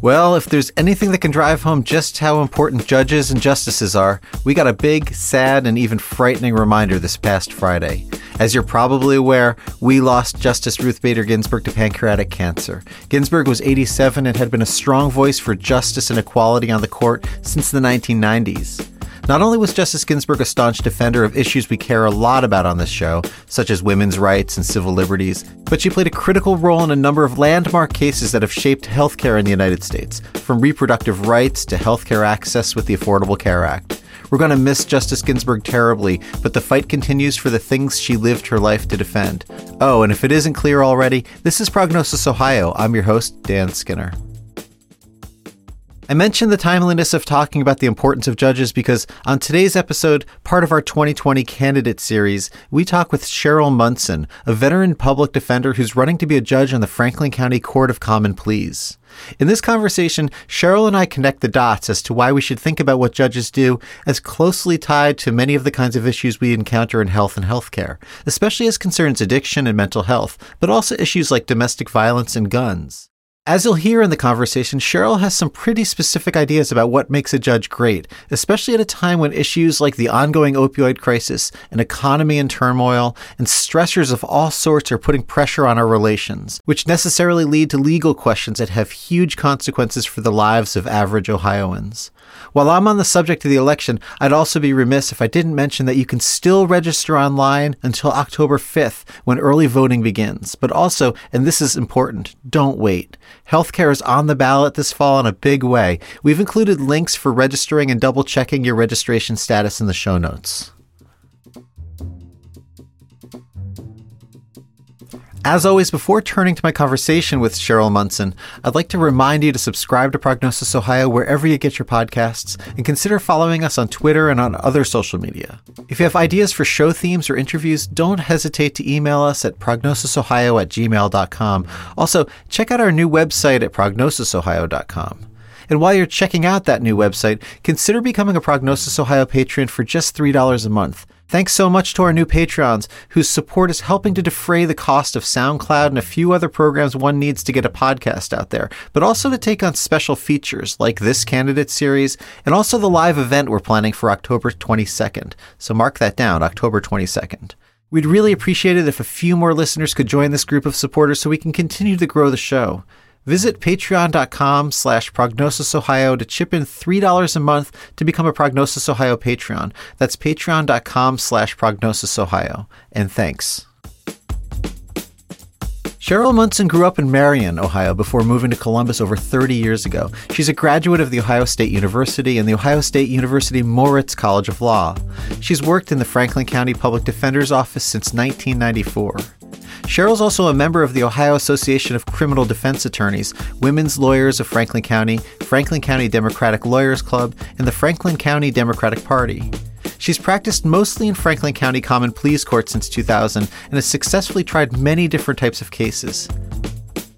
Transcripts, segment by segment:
Well, if there's anything that can drive home just how important judges and justices are, we got a big, sad, and even frightening reminder this past Friday. As you're probably aware, we lost Justice Ruth Bader Ginsburg to pancreatic cancer. Ginsburg was 87 and had been a strong voice for justice and equality on the court since the 1990s. Not only was Justice Ginsburg a staunch defender of issues we care a lot about on this show, such as women's rights and civil liberties, but she played a critical role in a number of landmark cases that have shaped healthcare in the United States, from reproductive rights to healthcare access with the Affordable Care Act. We're going to miss Justice Ginsburg terribly, but the fight continues for the things she lived her life to defend. Oh, and if it isn't clear already, this is Prognosis Ohio. I'm your host, Dan Skinner. I mentioned the timeliness of talking about the importance of judges because on today's episode, part of our 2020 candidate series, we talk with Cheryl Munson, a veteran public defender who's running to be a judge on the Franklin County Court of Common Pleas. In this conversation, Cheryl and I connect the dots as to why we should think about what judges do as closely tied to many of the kinds of issues we encounter in health and healthcare, especially as concerns addiction and mental health, but also issues like domestic violence and guns. As you'll hear in the conversation, Cheryl has some pretty specific ideas about what makes a judge great, especially at a time when issues like the ongoing opioid crisis, an economy in turmoil, and stressors of all sorts are putting pressure on our relations, which necessarily lead to legal questions that have huge consequences for the lives of average Ohioans. While I'm on the subject of the election, I'd also be remiss if I didn't mention that you can still register online until October 5th when early voting begins. But also, and this is important, don't wait. Healthcare is on the ballot this fall in a big way. We've included links for registering and double checking your registration status in the show notes. As always, before turning to my conversation with Cheryl Munson, I'd like to remind you to subscribe to Prognosis Ohio wherever you get your podcasts and consider following us on Twitter and on other social media. If you have ideas for show themes or interviews, don't hesitate to email us at prognosisohio at gmail.com. Also, check out our new website at prognosisohio.com. And while you're checking out that new website, consider becoming a Prognosis Ohio patron for just $3 a month. Thanks so much to our new Patreons, whose support is helping to defray the cost of SoundCloud and a few other programs one needs to get a podcast out there, but also to take on special features like this candidate series and also the live event we're planning for October 22nd. So mark that down, October 22nd. We'd really appreciate it if a few more listeners could join this group of supporters so we can continue to grow the show. Visit patreon.com slash prognosisohio to chip in $3 a month to become a Prognosis Ohio Patreon. That's patreon.com slash prognosisohio. And thanks. Cheryl Munson grew up in Marion, Ohio, before moving to Columbus over 30 years ago. She's a graduate of The Ohio State University and the Ohio State University Moritz College of Law. She's worked in the Franklin County Public Defender's Office since 1994. Cheryl's also a member of the Ohio Association of Criminal Defense Attorneys, Women's Lawyers of Franklin County, Franklin County Democratic Lawyers Club, and the Franklin County Democratic Party. She's practiced mostly in Franklin County Common Pleas Court since 2000 and has successfully tried many different types of cases.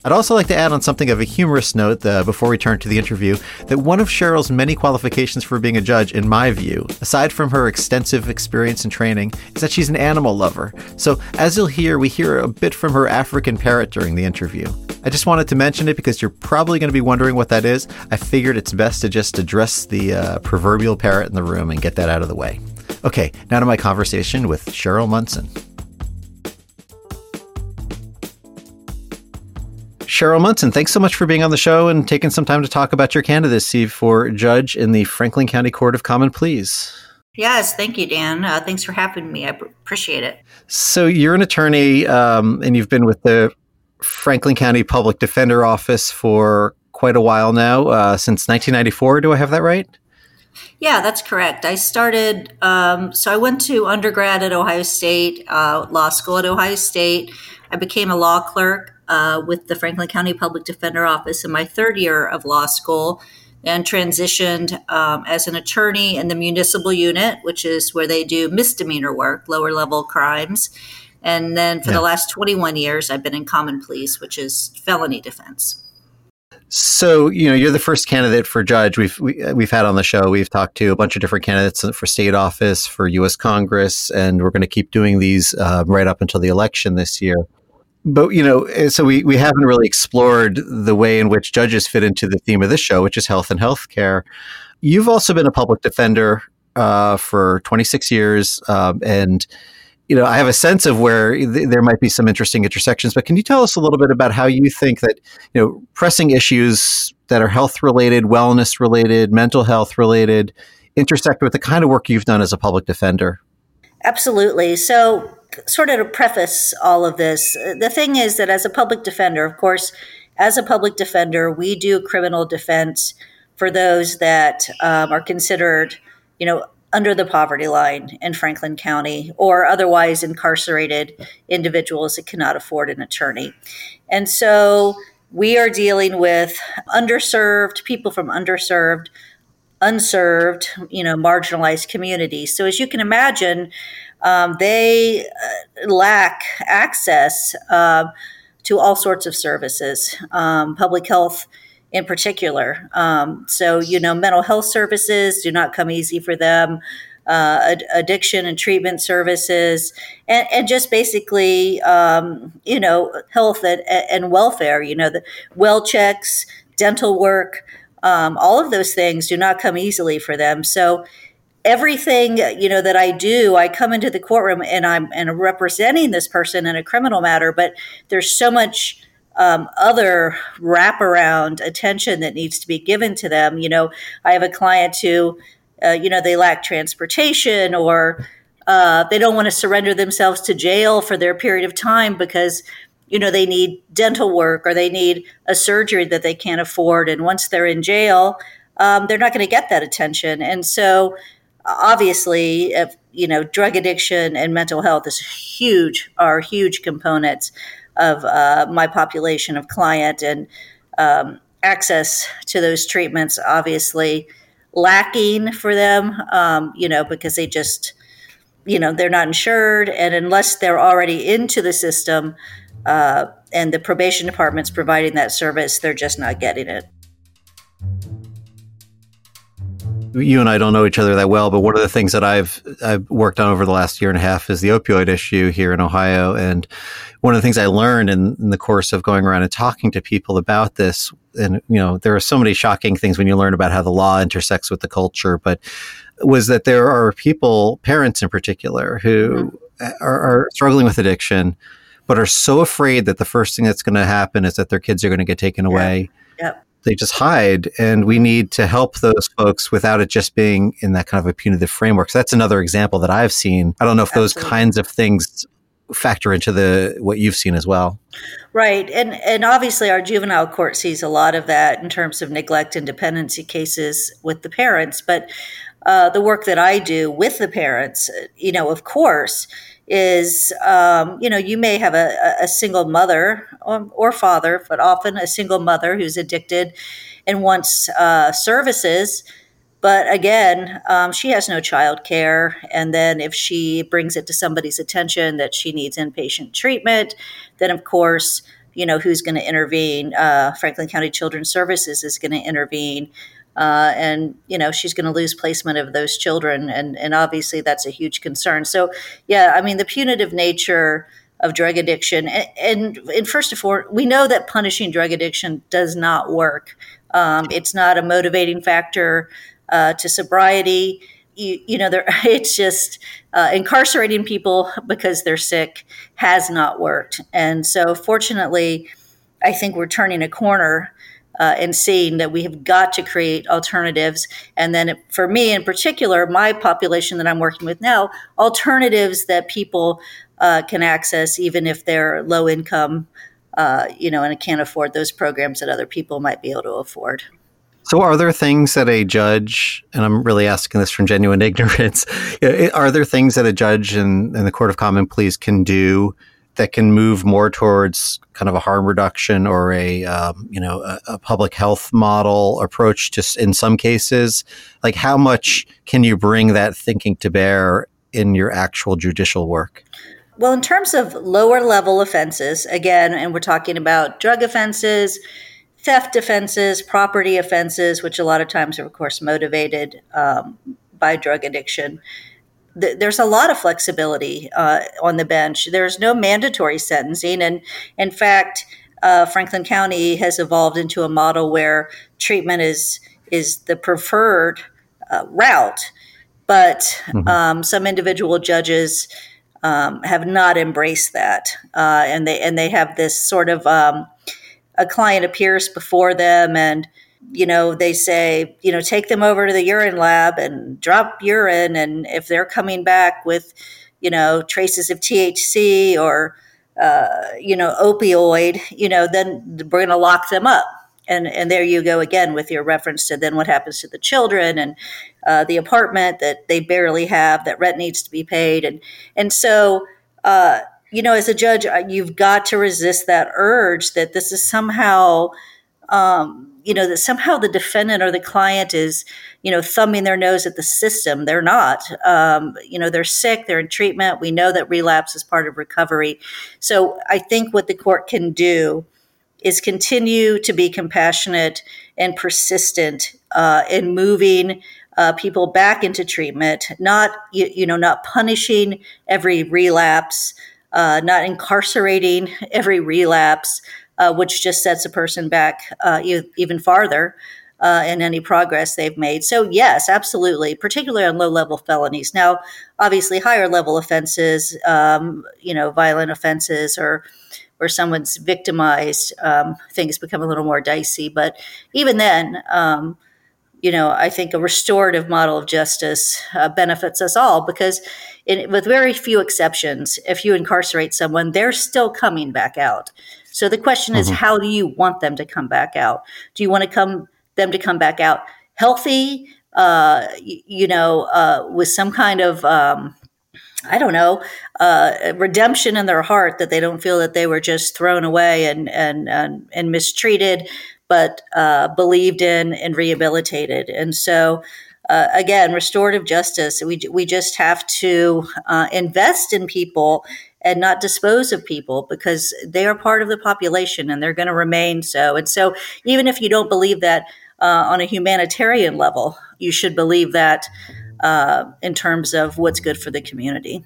I'd also like to add on something of a humorous note uh, before we turn to the interview that one of Cheryl's many qualifications for being a judge, in my view, aside from her extensive experience and training, is that she's an animal lover. So, as you'll hear, we hear a bit from her African parrot during the interview. I just wanted to mention it because you're probably going to be wondering what that is. I figured it's best to just address the uh, proverbial parrot in the room and get that out of the way. Okay, now to my conversation with Cheryl Munson. Cheryl Munson, thanks so much for being on the show and taking some time to talk about your candidacy for judge in the Franklin County Court of Common Pleas. Yes, thank you, Dan. Uh, thanks for having me. I appreciate it. So, you're an attorney um, and you've been with the Franklin County Public Defender Office for quite a while now, uh, since 1994. Do I have that right? Yeah, that's correct. I started, um, so I went to undergrad at Ohio State, uh, law school at Ohio State. I became a law clerk uh, with the Franklin County Public Defender Office in my third year of law school and transitioned um, as an attorney in the municipal unit, which is where they do misdemeanor work, lower level crimes. And then for yeah. the last 21 years, I've been in common pleas, which is felony defense. So you know you're the first candidate for judge we've we, have we have had on the show. We've talked to a bunch of different candidates for state office, for U.S. Congress, and we're going to keep doing these uh, right up until the election this year. But you know, eh, so we we haven't really explored the way in which judges fit into the theme of this show, which is health and healthcare. You've also been a public defender uh, for 26 years, um, and you know, I have a sense of where th- there might be some interesting intersections. But can you tell us a little bit about how you think that you know pressing issues that are health related, wellness related, mental health related intersect with the kind of work you've done as a public defender? Absolutely. So sort of to preface all of this, the thing is that as a public defender, of course, as a public defender, we do criminal defense for those that um, are considered, you know, under the poverty line in Franklin County or otherwise incarcerated individuals that cannot afford an attorney. And so we are dealing with underserved people from underserved, unserved, you know, marginalized communities. So as you can imagine, um, they uh, lack access uh, to all sorts of services, um, public health in particular. Um, so, you know, mental health services do not come easy for them. Uh, ad- addiction and treatment services, and, and just basically, um, you know, health and, and, welfare. You know, the well checks, dental work, um, all of those things do not come easily for them. So, everything you know that I do, I come into the courtroom and I'm and representing this person in a criminal matter, but there's so much um, other wraparound attention that needs to be given to them. You know, I have a client who, uh, you know, they lack transportation or uh, they don't want to surrender themselves to jail for their period of time because you know they need dental work or they need a surgery that they can't afford and once they're in jail um, they're not going to get that attention and so obviously, if, you know, drug addiction and mental health is huge, are huge components of uh, my population of client and um, access to those treatments. Obviously, lacking for them, um, you know, because they just, you know, they're not insured, and unless they're already into the system. Uh, and the probation department's providing that service, they're just not getting it you and I don't know each other that well, but one of the things that I've I've worked on over the last year and a half is the opioid issue here in Ohio. And one of the things I learned in, in, the course of going around and talking to people about this, and you know, there are so many shocking things when you learn about how the law intersects with the culture, but was that there are people, parents in particular, who mm-hmm. are, are struggling with addiction, but are so afraid that the first thing that's going to happen is that their kids are going to get taken yeah. away. Yep they just hide and we need to help those folks without it just being in that kind of a punitive framework. So that's another example that i've seen. I don't know if Absolutely. those kinds of things factor into the what you've seen as well. Right and and obviously our juvenile court sees a lot of that in terms of neglect and dependency cases with the parents but uh, the work that i do with the parents you know of course is um, you know you may have a, a single mother or, or, father but often a single mother who's addicted and wants uh, services. But again um, she has no child care and then if she brings it to somebody's attention that she needs inpatient treatment then of course you know who's going to intervene? Uh, franklin county children's services is going to intervene uh, and you know she's going to lose placement of those children, and and obviously that's a huge concern. So yeah, I mean the punitive nature of drug addiction, and, and, and first of all, we know that punishing drug addiction does not work. Um, it's not a motivating factor uh, to sobriety. You, you, know, it's just uh, incarcerating people because they're sick has not worked. And so, fortunately, I think we're turning a corner uh, and seeing that we have got to create alternatives. And then for me in particular, my population that I'm working with now, alternatives that people uh, can access even if they're low income, uh, you know, and can't afford those programs that other people might be able to afford. So, are there things that a judge, and I'm really asking this from genuine ignorance, are there things that a judge in, in the Court of Common Pleas can do that can move more towards kind of a harm reduction or a um, you know a, a, public health model approach to in some cases like how much can you bring that thinking to bear in your actual judicial work? Well in terms of lower level offenses again and we're talking about drug offenses theft offenses property offenses which a lot of times are of course motivated um, by drug addiction th- there's a lot of flexibility uh, on the bench. There's no mandatory sentencing, and in fact, uh, Franklin County has evolved into a model where treatment is is the preferred uh, route, but mm-hmm. um, some individual judges um, have not embraced that, uh, and they and they have this sort of um, a client appears before them and you know they say you know take them over to the urine lab and drop urine and if they're coming back with you know traces of THC or uh, you know opioid you know then we're going to lock them up. And and there you go again with your reference to then what happens to the children and uh, the apartment that they barely have that rent needs to be paid. And and so uh, you know as a judge you've got to resist that urge that this is somehow um, you know that somehow the defendant or the client is you know thumbing their nose at the system. They're not. Um, you know they're sick they're in treatment. We know that relapse is part of recovery. So i think what the court can do is continue to be compassionate and persistent uh, in moving uh, people back into treatment, not you, you, know not punishing every relapse, uh, not incarcerating every relapse, uh, which just sets a person back uh, even farther. Uh, in any progress they've made. So, yes, absolutely, particularly on low level felonies. Now, obviously, higher level offenses, um, you know, violent offenses or where someone's victimized, um, things become a little more dicey. But even then, um, you know, I think a restorative model of justice uh, benefits us all because, it, with very few exceptions, if you incarcerate someone, they're still coming back out. So the question mm-hmm. is, how do you want them to come back out? Do you want to come them to come back out healthy? Uh, you, you know, uh, with some kind of um, I don't know, uh, redemption in their heart that they don't feel that they were just thrown away and and and, and mistreated, but uh, believed in and rehabilitated. And so, uh, again, restorative justice. We we just have to uh, invest in people and not dispose of people because they are part of the population and they're going to remain so. And so, even if you don't believe that uh, on a humanitarian level, you should believe that uh, in terms of what's good for the community.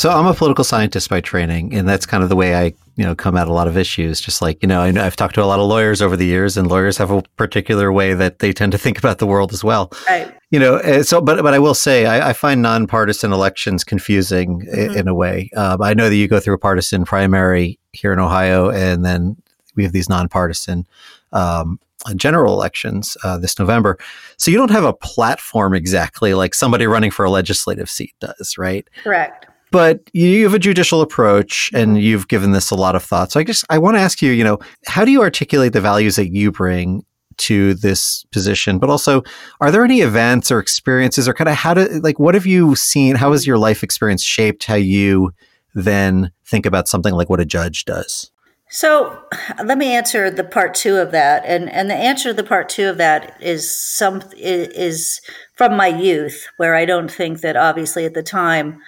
So I'm a political scientist by training, and that's kind of the way I, you know, come at a lot of issues. Just like you know, I have talked to a lot of lawyers over the years, and lawyers have a particular way that they tend to think about the world as well. Right. You know, eh, so but but I will say I, I find nonpartisan elections confusing mm-hmm. in a way. Um, I know that you go through a partisan primary here in Ohio, and then we have these nonpartisan um, general elections uh, this November. So you don't have a platform exactly like somebody running for a legislative seat does, right? Correct. But you have a judicial approach and mm-hmm. you've given this a lot of thought. So I just I want to ask you, you know, how do you articulate the values that you bring to this position? But also, are there any events or experiences or kind of how to, like, what have you seen? How has your life experience shaped how you then think about something like what a judge does? So let me answer the part two of that, and and the answer to the part two of that is some is from my youth, where I don't think that obviously at the time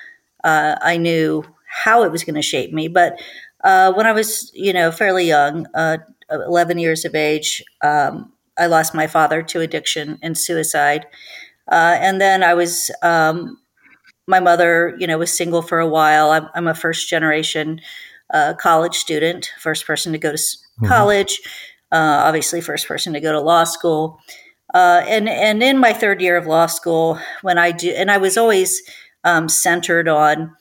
uh, I knew how it was going to shape me, but uh, when I was you know fairly young, uh, eleven years of age, um, I lost my father to addiction and suicide, uh, and then I was. Um, my mother, you know, was single for a while. I'm, I'm a first generation a college student, first person to go to mm-hmm. college, uh, obviously first person to go to law school. Uh, and and in my third year of law school, when I do, and I was always um, centered on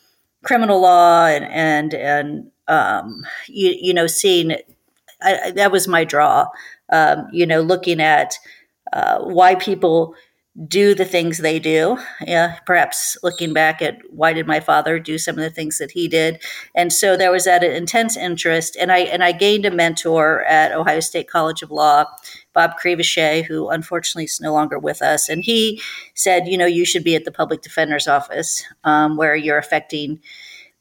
criminal law and and and um, you, you know seeing I, that was my draw. Um, you know, looking at uh, why people do the things they do. Yeah, perhaps looking back at why did my father do some of the things that he did, and so there was that intense interest, and I and I gained a mentor at Ohio State College of Law, Bob Crevechet, who unfortunately is no longer with us, and he said, you know, you should be at the public defender's office um, where you're affecting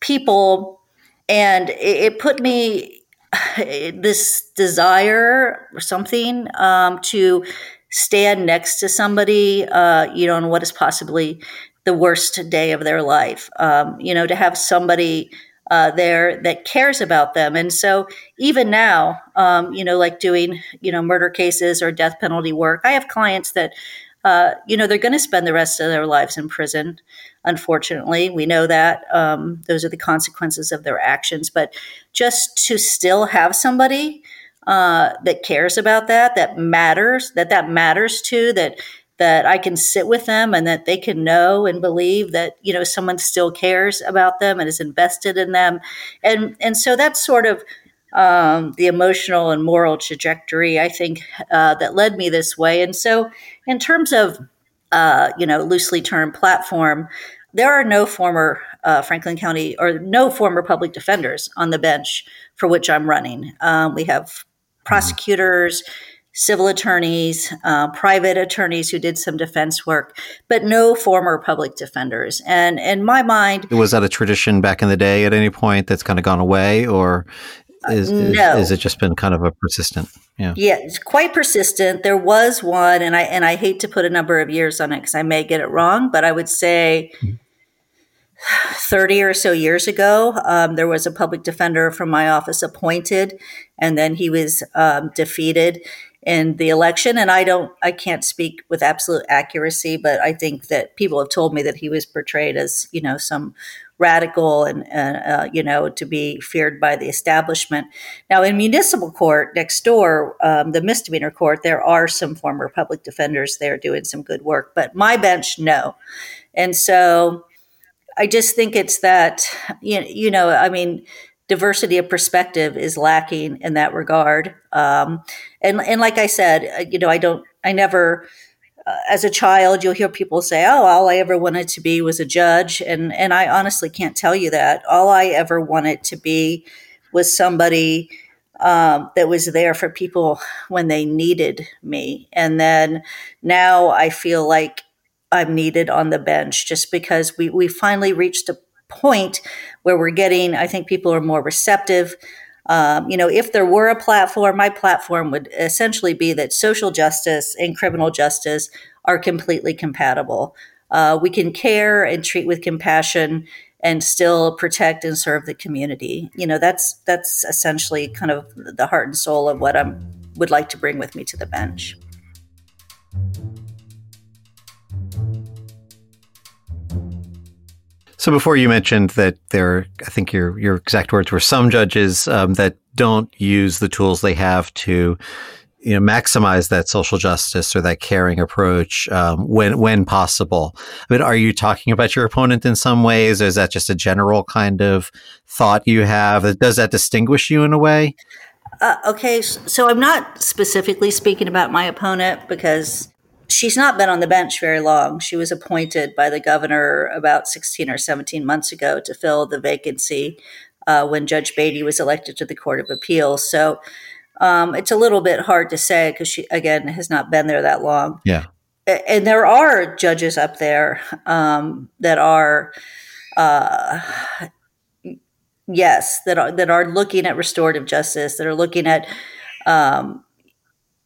people, and it, it put me this desire or something um, to stand next to somebody, uh, you know, on what is possibly the worst day of their life. Um, you know, to have somebody uh, there that cares about them. And so even now, um, you know, like doing, you know, murder cases or death penalty work, I have clients that, uh, you know, they're going to spend the rest of their lives in prison. Unfortunately, we know that um, those are the consequences of their actions. But just to still have somebody uh, that cares about that, that matters, that that matters to, that that I can sit with them and that they can know and believe that you know someone still cares about them and is invested in them, and and so that's sort of um, the emotional and moral trajectory I think uh, that led me this way. And so, in terms of uh, you know loosely termed platform, there are no former uh, Franklin County or no former public defenders on the bench for which I'm running. Um, we have. Prosecutors civil attorneys, uh, private attorneys who did some defense work, but no former public defenders. And in my mind, was that a tradition back in the day at any point that's kind of gone away, or is, is, no. is it just been kind of a persistent? Yeah, yeah, it's quite persistent. There was one, and I and I hate to put a number of years on it because I may get it wrong, but I would say. Mm-hmm 30 or so years ago, um, there was a public defender from my office appointed, and then he was um, defeated in the election. And I don't, I can't speak with absolute accuracy, but I think that people have told me that he was portrayed as, you know, some radical and, uh, you know, to be feared by the establishment. Now, in municipal court next door, um, the misdemeanor court, there are some former public defenders there doing some good work, but my bench, no. And so I just think it's that, you know, I mean, diversity of perspective is lacking in that regard. Um, and and like I said, uh, you know, I don't, I never. Uh, as a child, you'll hear people say, "Oh, all I ever wanted to be was a judge," and and I honestly can't tell you that. All I ever wanted to be was somebody um, that was there for people when they needed me, and then now I feel like I'm needed on the bench just because we we finally reached a point where we're getting, I think people are more receptive. Um, you know, if there were a platform, my platform would essentially be that social justice and criminal justice are completely compatible. Uh, we can care and treat with compassion and still protect and serve the community. You know, that's that's essentially kind of the heart and soul of what I would like to bring with me to the bench. So before you mentioned that there, I think your your exact words were some judges um, that don't use the tools they have to, you know, maximize that social justice or that caring approach um, when when possible. I mean, are you talking about your opponent in some ways, or is that just a general kind of thought you have? Does that distinguish you in a way? Uh, okay, so I'm not specifically speaking about my opponent because she's not been on the bench very long. She was appointed by the governor about 16 or 17 months ago to fill the vacancy uh, when Judge Beatty was elected to the Court of Appeals. So um, it's a little bit hard to say because she, again, has not been there that long. Yeah. And there are judges up there um, that are, uh, yes, that are that are looking at restorative justice, that are looking at um,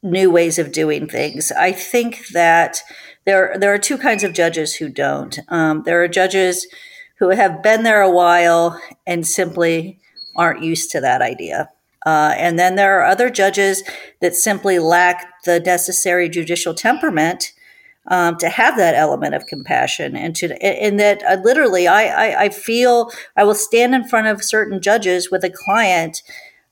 new ways of doing things. I think that there there are two kinds of judges who don't. Um, there are judges who have been there a while and simply aren't used to that idea. Uh, and then there are other judges that simply lack the necessary judicial temperament um, to have that element of compassion and to and that uh, literally I, I, I feel I will stand in front of certain judges with a client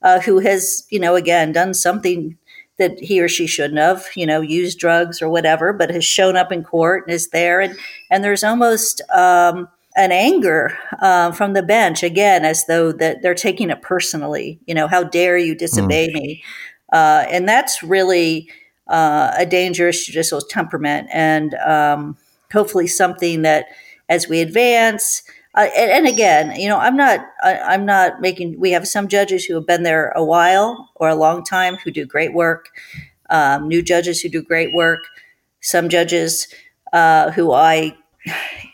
uh, who has you know again done something that he or she shouldn't have, you know, used drugs or whatever, but has shown up in court and is there. And, and there's almost um, an anger uh, from the bench, again, as though that they're taking it personally. You know, how dare you disobey mm. me? Uh, and that's really uh, a dangerous judicial temperament and um, hopefully something that as we advance, uh, and, and, again, you know, I'm not, I, am not making. We have some judges who have been there a while or a long time who do great work. Um, new judges who do great work. Some judges uh, who I,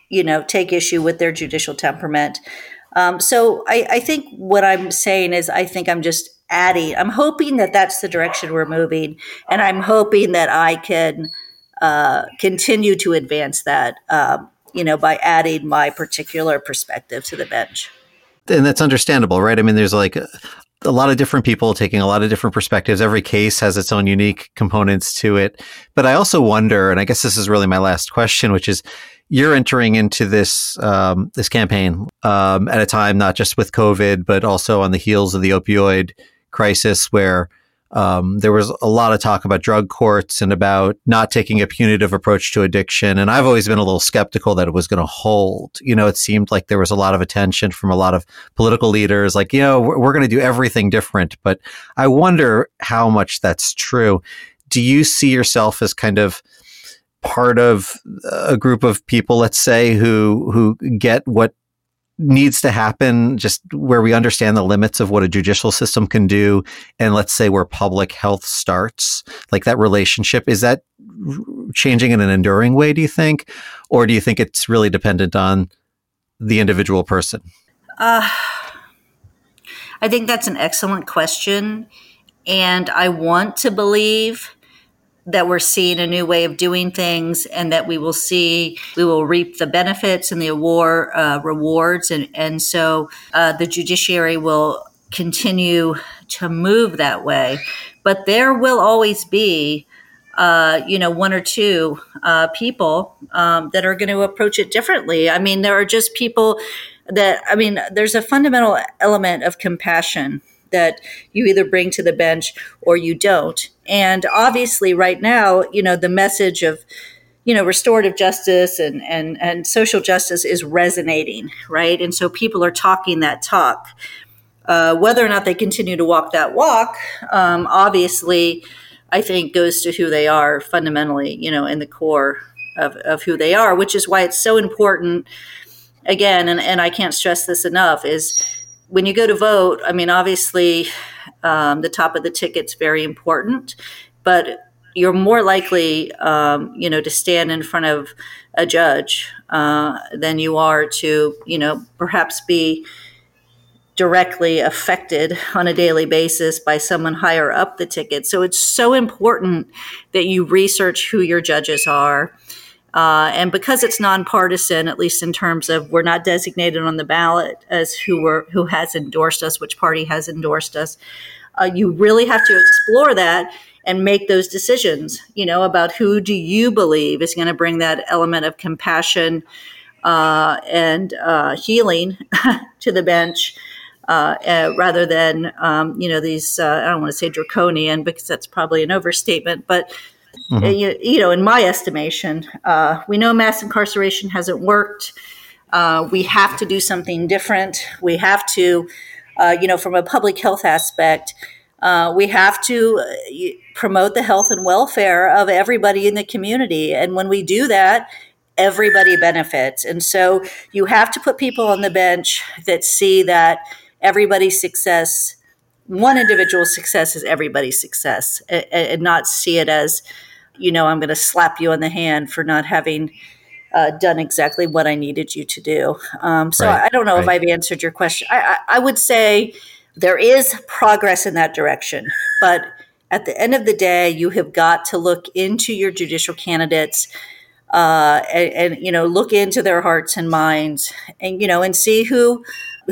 you know, take issue with their judicial temperament. Um, so I, I think what I'm saying is, I think I'm just adding. I'm hoping that that's the direction we're moving, and I'm hoping that I can uh, continue to advance that. Um, you know, by adding my particular perspective to the bench. and that's understandable, right? I mean, there's like a, lot of different people taking a lot of different perspectives. Every case has its own unique components to it. But I also wonder, and I guess this is really my last question, which is you're entering into this um, this campaign um, at a time not just with COVID, but also on the heels of the opioid crisis, where um, there was a lot of talk about drug courts and about not taking a punitive approach to addiction. And I've always been a little skeptical that it was going to hold. You know, it seemed like there was a lot of attention from a lot of political leaders, like, you know, we're, we're going to do everything different. But I wonder how much that's true. Do you see yourself as kind of part of a group of people, let's say, who who get what needs to happen just where we understand the limits of what a judicial system can do and let's say where public health starts like that relationship is that changing in an enduring way do you think? Or do you think it's really dependent on the individual person? Uh, i think that's an excellent question and i want to believe that we're seeing a new way of doing things and that we will see we will reap the benefits and the award uh, rewards. And and so uh, the judiciary will continue to move that way. But there will always be uh, you know one or two uh, people um, that are going to approach it differently. I mean there are just people that i mean there's a fundamental element of compassion that you either bring to the bench or you don't. And obviously, right now, you know, the message of you know restorative justice and and and social justice is resonating, right? And so people are talking that talk. Uh, whether or not they continue to walk that walk, um, obviously, I think goes to who they are fundamentally, you know, in the core of, of who they are, which is why it's so important. Again, and, and I can't stress this enough, is when you go to vote, I mean, obviously, um, the top of the ticket's very important, but you're more likely, um, you know, to stand in front of a judge uh, than you are to, you know, perhaps be directly affected on a daily basis by someone higher up the ticket. So it's so important that you research who your judges are uh, and because it's nonpartisan, at least in terms of we're not designated on the ballot as who were who has endorsed us, which party has endorsed us, uh, you really have to explore that and make those decisions. You know about who do you believe is going to bring that element of compassion uh, and uh, healing to the bench. Uh, uh, rather than um, you know these uh, I don't want to say draconian because that's probably an overstatement, but Mm-hmm. You, you, know, in my estimation, uh, we know mass incarceration hasn't worked. Uh, we have to do something different. We have to, uh, you know, from a public health aspect, uh, we have to uh, promote the health and welfare of everybody in the community. And when we do that, everybody benefits. And so you have to put people on the bench that see that everybody's success one individual's success is everybody's success and, and not see it as you know, I'm going to slap you on the hand for not having uh, done exactly what I needed you to do. Um, so right, I don't know right. if I've answered your question. I, I, I, would say there is progress in that direction, but at the end of the day, you have got to look into your judicial candidates. Uh, and, and, you know look into their hearts and minds and you know and see who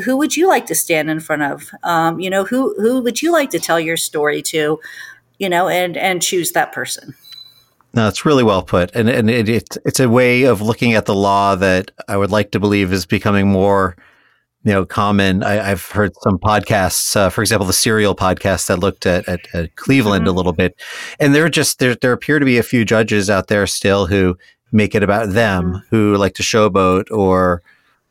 who would you like to stand in front of um, you know who who would you like to tell your story to you know and and choose that person no, it's really well put, and and it, it, it's a way of looking at the law that I would like to believe is becoming more, you know, common. I, have heard some podcasts, uh, for example, the Serial podcast that looked at at, at Cleveland mm-hmm. a little bit, and there just there there appear to be a few judges out there still who make it about them, mm-hmm. who like to showboat or.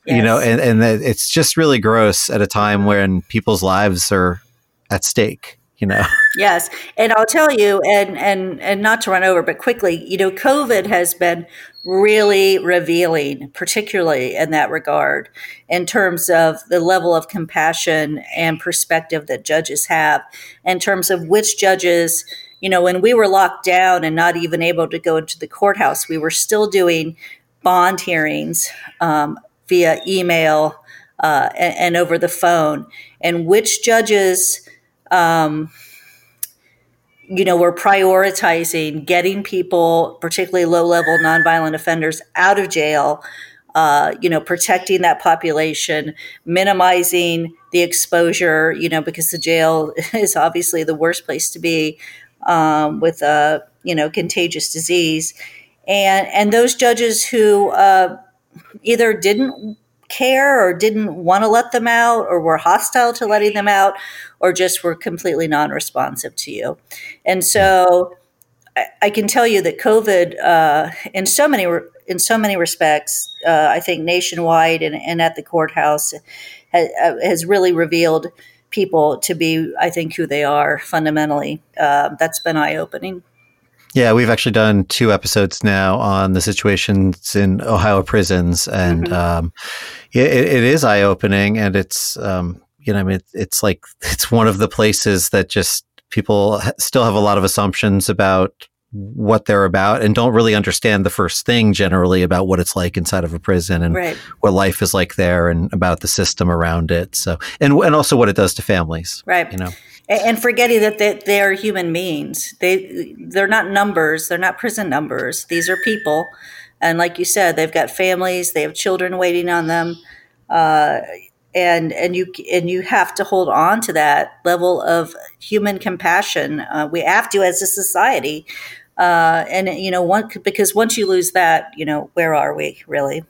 Yes. You know, and, and it's just really gross at a time when people's lives are at stake you know? Yes and i'll tell you and and and not to run over but quickly you know covid has been really revealing particularly in that regard in terms of the level of compassion and perspective that judges have in terms of which judges you know when we were locked down and not even able to go into the courthouse we were still doing bond hearings um, via email uh, and, and over the phone. And which judges um, you know, we're prioritizing getting people, particularly low level nonviolent offenders, out of jail uh, you know, protecting that population, minimizing the exposure, you know, because the jail is obviously the worst place to be um, with a, you know, contagious disease. And, and those judges who uh, either didn't care or didn't want to let them out or were hostile to letting them out or just were completely non-responsive to you. And so I, I can tell you that COVID, uh, in so many in so many respects, uh, I think nationwide and, and, at the courthouse, has, uh, has, really revealed people to be, I think, who they are fundamentally. Uh, that's been eye opening. Yeah, we've actually done two episodes now on the situations in Ohio prisons, and mm-hmm. um, it, it is eye opening, and it's um, you know, I mean, it's like it's one of the places that just people still have a lot of assumptions about what they're about and don't really understand the first thing generally about what it's like inside of a prison and right. what life is like there and about the system around it. So, and, and also what it does to families. Right. You know, and forgetting that they, they are human beings. They, they're not numbers. They're not prison numbers. These are people. And like you said, they've got families, they have children waiting on them. Uh, and and you and you have to hold on to that level of human compassion. Uh, we have to as a society, uh, and you know, one because once you lose that, you know, where are we really?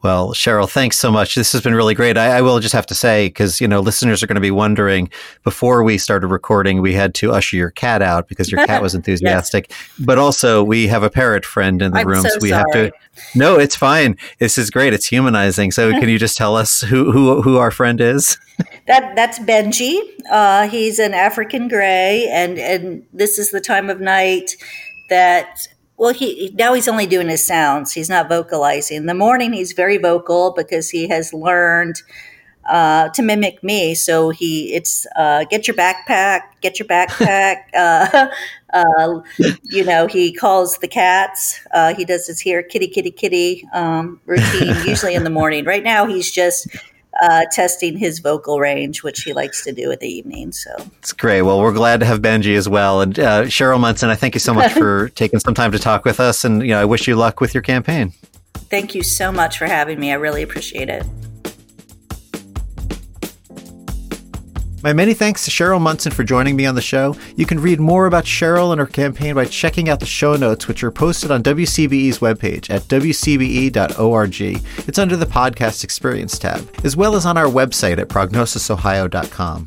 Well, Cheryl, thanks so much. This has been really great. I, I will just have to say, because, you know, listeners are going to be wondering before we started recording, we had to usher your cat out because your cat was enthusiastic. yes. But also, we have a parrot friend in the I'm room. So, so we sorry. have to. No, it's fine. This is great. It's humanizing. So, can you just tell us who, who, who our friend is? That That's Benji. Uh, he's an African gray, and, and this is the time of night that well, he now he's only doing his sounds. He's not vocalizing. In the morning, he's very vocal because he has learned uh, to mimic me. So he, it's uh, get your backpack, get your backpack. uh, uh, you know, he calls the cats. Uh, he does his here kitty, kitty, kitty um, routine, usually in the morning. Right now, he's just uh, testing his vocal range, which he likes to do in the evening. So it's great. Well, we're glad to have Benji as well, and uh, Cheryl Munson. I thank you so much for taking some time to talk with us, and you know, I wish you luck with your campaign. Thank you so much for having me. I really appreciate it. My many thanks to Cheryl Munson for joining me on the show. You can read more about Cheryl and her campaign by checking out the show notes, which are posted on WCBE's webpage at wcbe.org. It's under the Podcast Experience tab, as well as on our website at prognosisohio.com.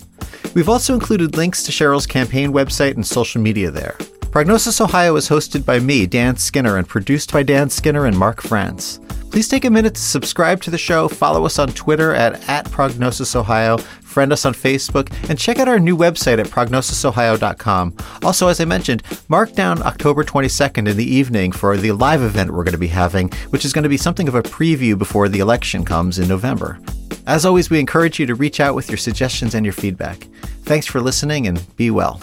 We've also included links to Cheryl's campaign website and social media there. Prognosis Ohio is hosted by me, Dan Skinner, and produced by Dan Skinner and Mark France. Please take a minute to subscribe to the show, follow us on Twitter at, at Prognosis Ohio, friend us on Facebook, and check out our new website at prognosisohio.com. Also, as I mentioned, mark down October 22nd in the evening for the live event we're going to be having, which is going to be something of a preview before the election comes in November. As always, we encourage you to reach out with your suggestions and your feedback. Thanks for listening and be well.